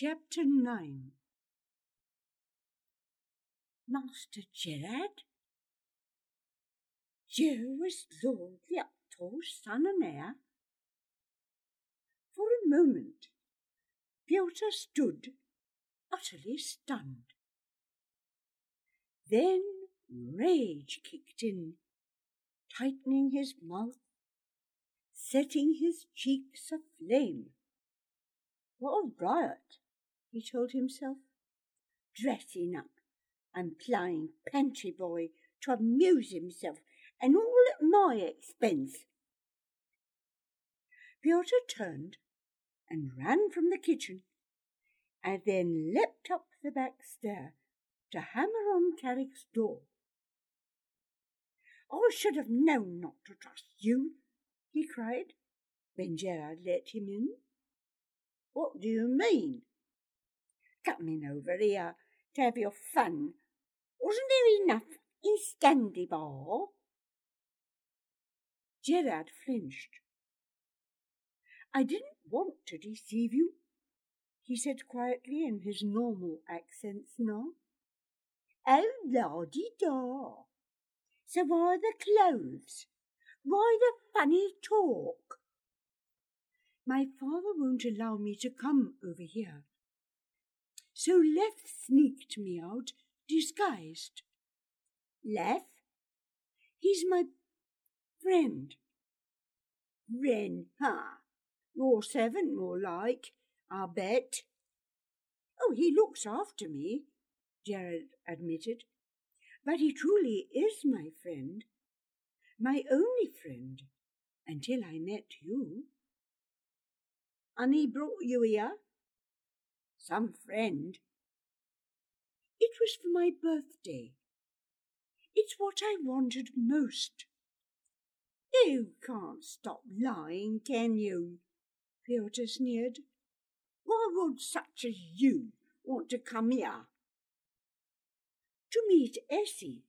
Chapter 9 Master Gerard? Was Lord Liaptor's son and heir. For a moment, Pyotr stood utterly stunned. Then rage kicked in, tightening his mouth, setting his cheeks aflame. What a riot, he told himself, dressing up and playing pantry boy to amuse himself, and all at my expense. Pyotr turned and ran from the kitchen, and then leapt up the back stair to hammer on Carrick's door. I should have known not to trust you, he cried, when Gerard let him in. What do you mean? Coming over here to have your fun. Wasn't there enough in Scandibar? Gerard flinched. I didn't want to deceive you, he said quietly in his normal accents now. Oh, lordy da! So why the clothes? Why the funny talk? My father won't allow me to come over here. So Leff sneaked me out, disguised. Leff? He's my friend. Wren, huh? Your servant, more like, I bet. Oh, he looks after me, Gerard admitted. But he truly is my friend, my only friend, until I met you. And he brought you here? Some friend. It was for my birthday. It's what I wanted most. You can't stop lying, can you? Pyotr sneered. Why would such as you want to come here? To meet Essie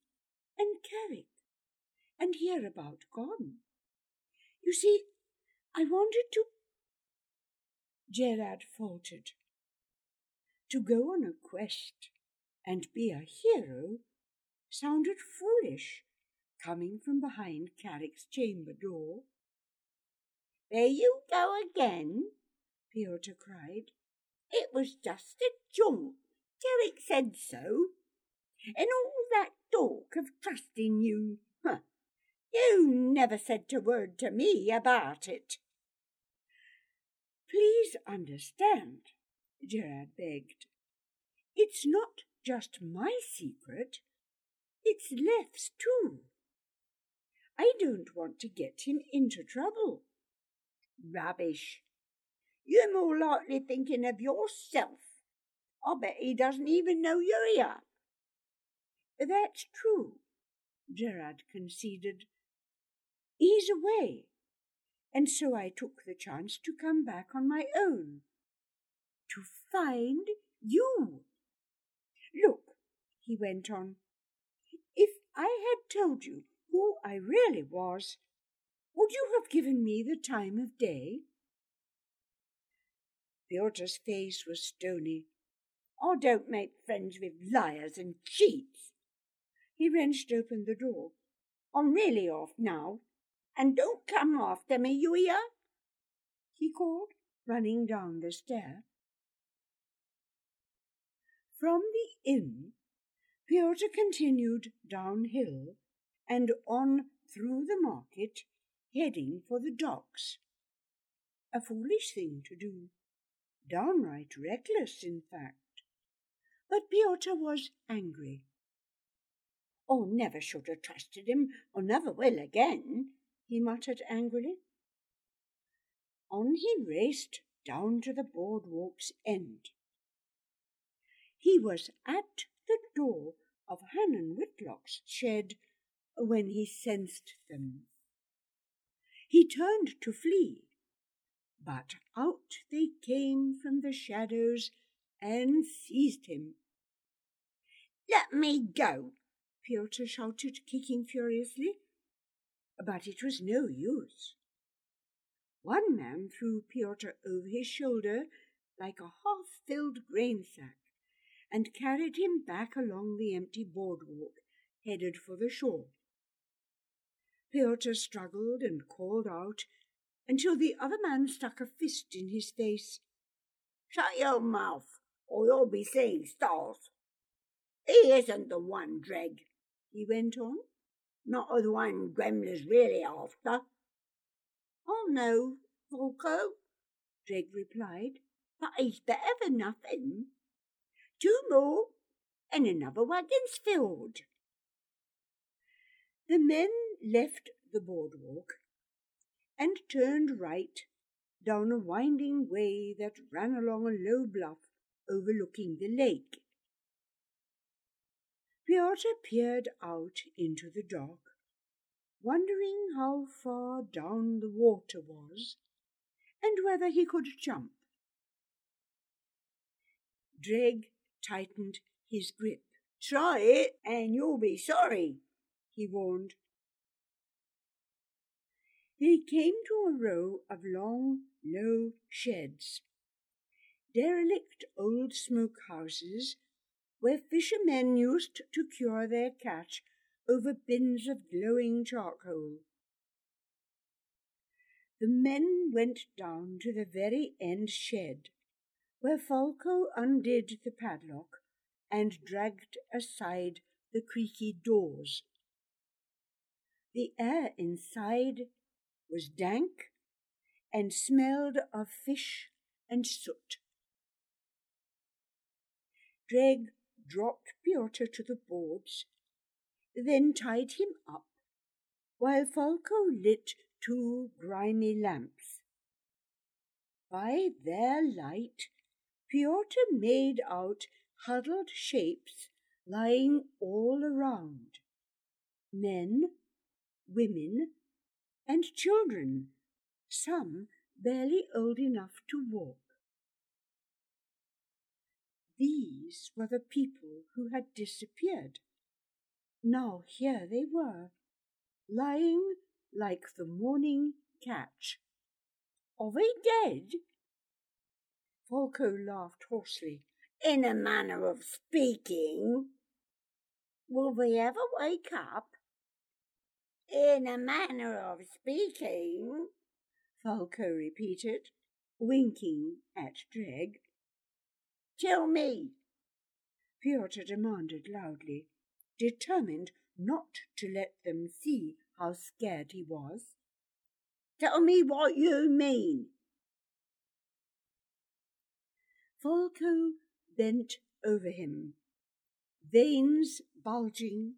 and Carrick and hear about Gone. You see, I wanted to. Gerard faltered. To go on a quest and be a hero sounded foolish coming from behind Carrick's chamber door. There you go again, Pyotr cried. It was just a jaunt. Carrick said so. And all that talk of trusting you. Huh. You never said a word to me about it. Please understand, Gerard begged. It's not just my secret. It's Leff's too. I don't want to get him into trouble. Rubbish. You're more likely thinking of yourself. I bet he doesn't even know you're here. That's true, Gerard conceded. He's away, and so I took the chance to come back on my own. To find you. Look, he went on, if I had told you who I really was, would you have given me the time of day? Pyotr's face was stony. I don't make friends with liars and cheats. He wrenched open the door. I'm really off now, and don't come after me, you hear? he called, running down the stair. From the inn, Pyotr continued downhill and on through the market, heading for the docks. A foolish thing to do, downright reckless, in fact. But Pyotr was angry. Oh, never should have trusted him, or never will again, he muttered angrily. On he raced down to the boardwalk's end. He was at the door of Hannon Whitlock's shed when he sensed them. He turned to flee, but out they came from the shadows and seized him. Let me go, Pyotr shouted, kicking furiously. But it was no use. One man threw Pyotr over his shoulder, like a half-filled grain sack and carried him back along the empty boardwalk, headed for the shore. Pyotr struggled and called out until the other man stuck a fist in his face. Shut your mouth, or you'll be seeing stars. He isn't the one, Dreg, he went on. Not the one Gremla's really after. Oh, no, Falco, Dreg replied, but he's better than nothing. Two more, and another wagon's filled. The men left the boardwalk and turned right down a winding way that ran along a low bluff overlooking the lake. Pyotr peered out into the dark, wondering how far down the water was and whether he could jump. Dreg tightened his grip. Try it and you'll be sorry, he warned. They came to a row of long, low sheds, derelict old smokehouses where fishermen used to cure their catch over bins of glowing charcoal. The men went down to the very end shed, where Falco undid the padlock and dragged aside the creaky doors. The air inside was dank and smelled of fish and soot. Dreg dropped Pyotr to the boards, then tied him up, while Falco lit two grimy lamps. By their light, Pyotr made out huddled shapes lying all around men, women, and children, some barely old enough to walk. These were the people who had disappeared. Now here they were, lying like the morning catch. Are they dead? Falco laughed hoarsely. In a manner of speaking. Will they ever wake up? In a manner of speaking, Falco repeated, winking at Dreg. Tell me, Pyotr demanded loudly, determined not to let them see how scared he was. Tell me what you mean. Falco bent over him, veins bulging,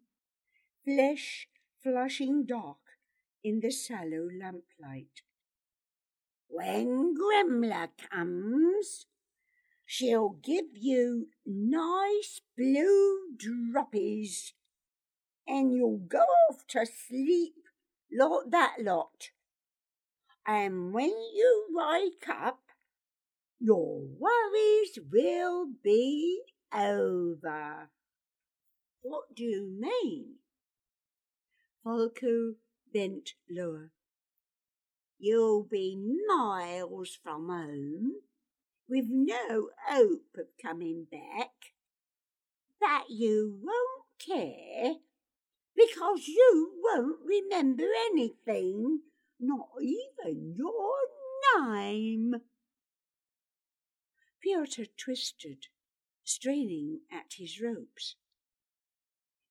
flesh flushing dark in the sallow lamplight. When Gremla comes, she'll give you nice blue droppies, and you'll go off to sleep like that lot. And when you wake up, your worries will be over. What do you mean? Falco bent lower. You'll be miles from home, with no hope of coming back. That you won't care, because you won't remember anything, not even your name. Pyotr twisted, straining at his ropes.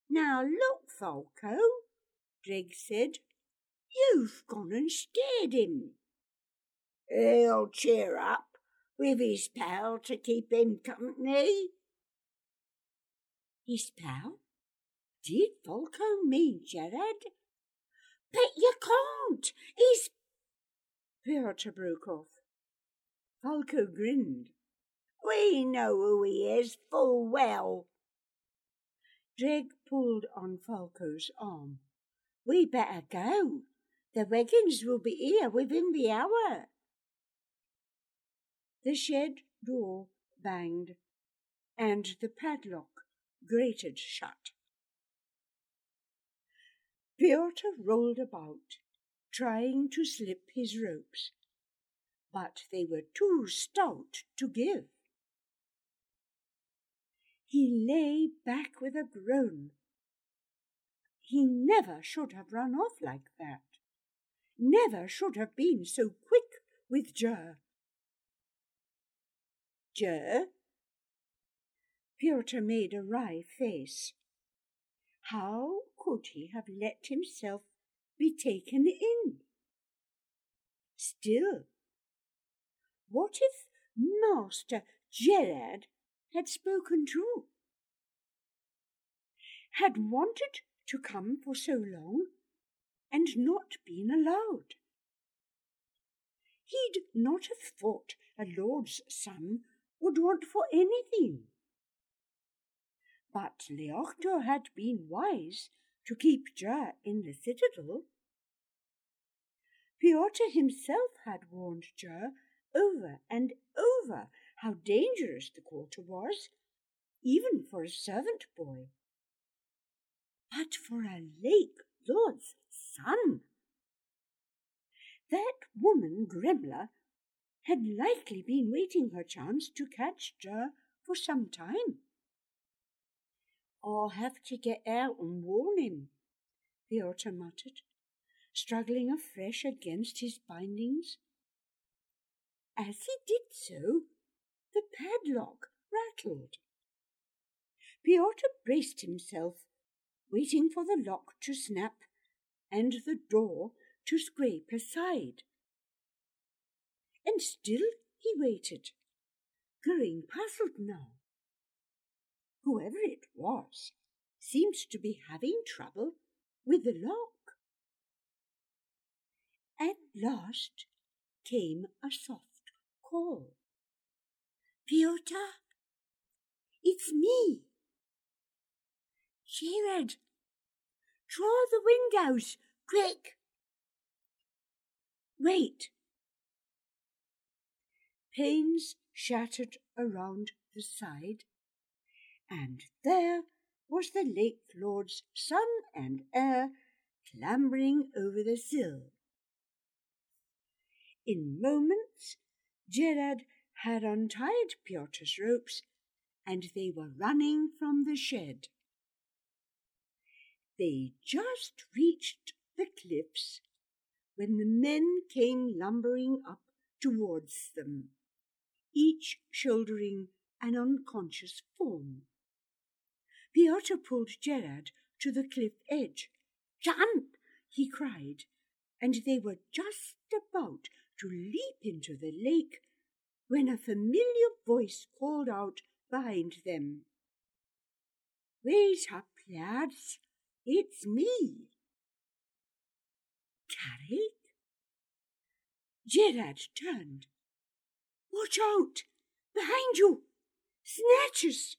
Now look, Falco, Dreg said. You've gone and scared him. He'll cheer up with his pal to keep him company. His pal? Did Falco mean Gerard? But you can't. He's. Pyotr broke off. Falco grinned. We know who he is full well. Dreg pulled on Falco's arm. We better go. The Wiggins will be here within the hour. The shed door banged, and the padlock grated shut. Pyotr rolled about, trying to slip his ropes. but they were too stout to give. He lay back with a groan. He never should have run off like that. Never should have been so quick with Jer. Jer? Pyotr made a wry face. How could he have let himself be taken in? Still, what if Master Gerard had spoken too? Had wanted to come for so long and not been allowed? He'd not have thought a lord's son would want for anything. But Leochto had been wise to keep Jer in the citadel. Pyotr himself had warned Jer over and over how dangerous the quarter was, even for a servant boy. But for a lake lord's son! That woman, Gremla, had likely been waiting her chance to catch Jer for some time. I'll have to get out and warn him, Pyotr muttered, struggling afresh against his bindings. As he did so, the padlock rattled. Pyotr braced himself, waiting for the lock to snap and the door to scrape aside. And still he waited, growing puzzled now. Whoever it was seemed to be having trouble with the lock. At last came a soft call. Pyotr, it's me. Gerard, draw the windows, quick. Wait. Panes shattered around the side, and there was the lake lord's son and heir clambering over the sill. In moments, Gerard had untied Pyotr's ropes, and they were running from the shed. They just reached the cliffs when the men came lumbering up towards them, each shouldering an unconscious form. Pyotr pulled Gerard to the cliff edge. Jump! he cried, and they were just about to leap into the lake when a familiar voice called out behind them. Wait up, lads, it's me. Carrick? Gerard turned. Watch out! Behind you! Snatches!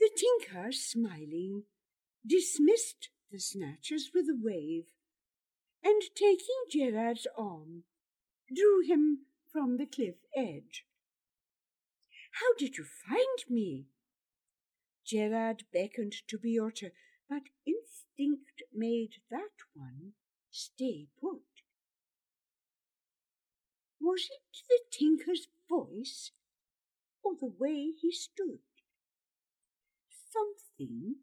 The tinker, smiling, dismissed the snatchers with a wave, and taking Gerard's arm, drew him from the cliff edge. How did you find me? Gerard beckoned to Pyotr, but instinct made that one stay put. Was it the tinker's voice or the way he stood? Something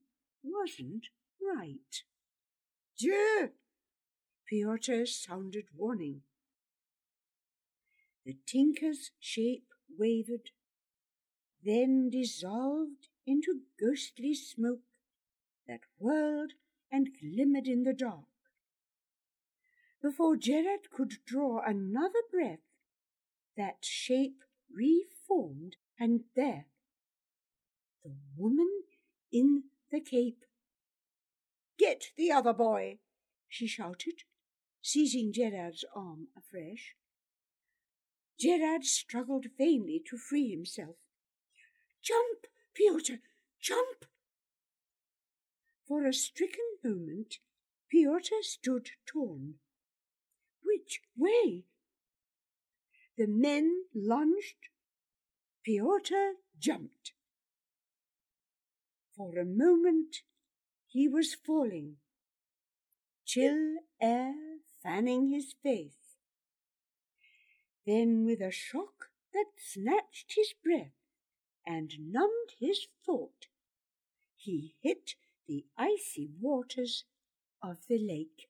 wasn't right. Dieu! Pyotr sounded warning. The tinker's shape wavered, then dissolved into ghostly smoke that whirled and glimmered in the dark. Before Gerard could draw another breath, that shape reformed, and there, the woman in the cape. Get the other boy, she shouted, seizing Gerard's arm afresh. Gerard struggled vainly to free himself. Jump, Pyotr, jump! For a stricken moment, Pyotr stood torn. Which way? The men lunged. Pyotr jumped. For a moment he was falling, chill air fanning his face. Then, with a shock that snatched his breath and numbed his thought, he hit the icy waters of the lake.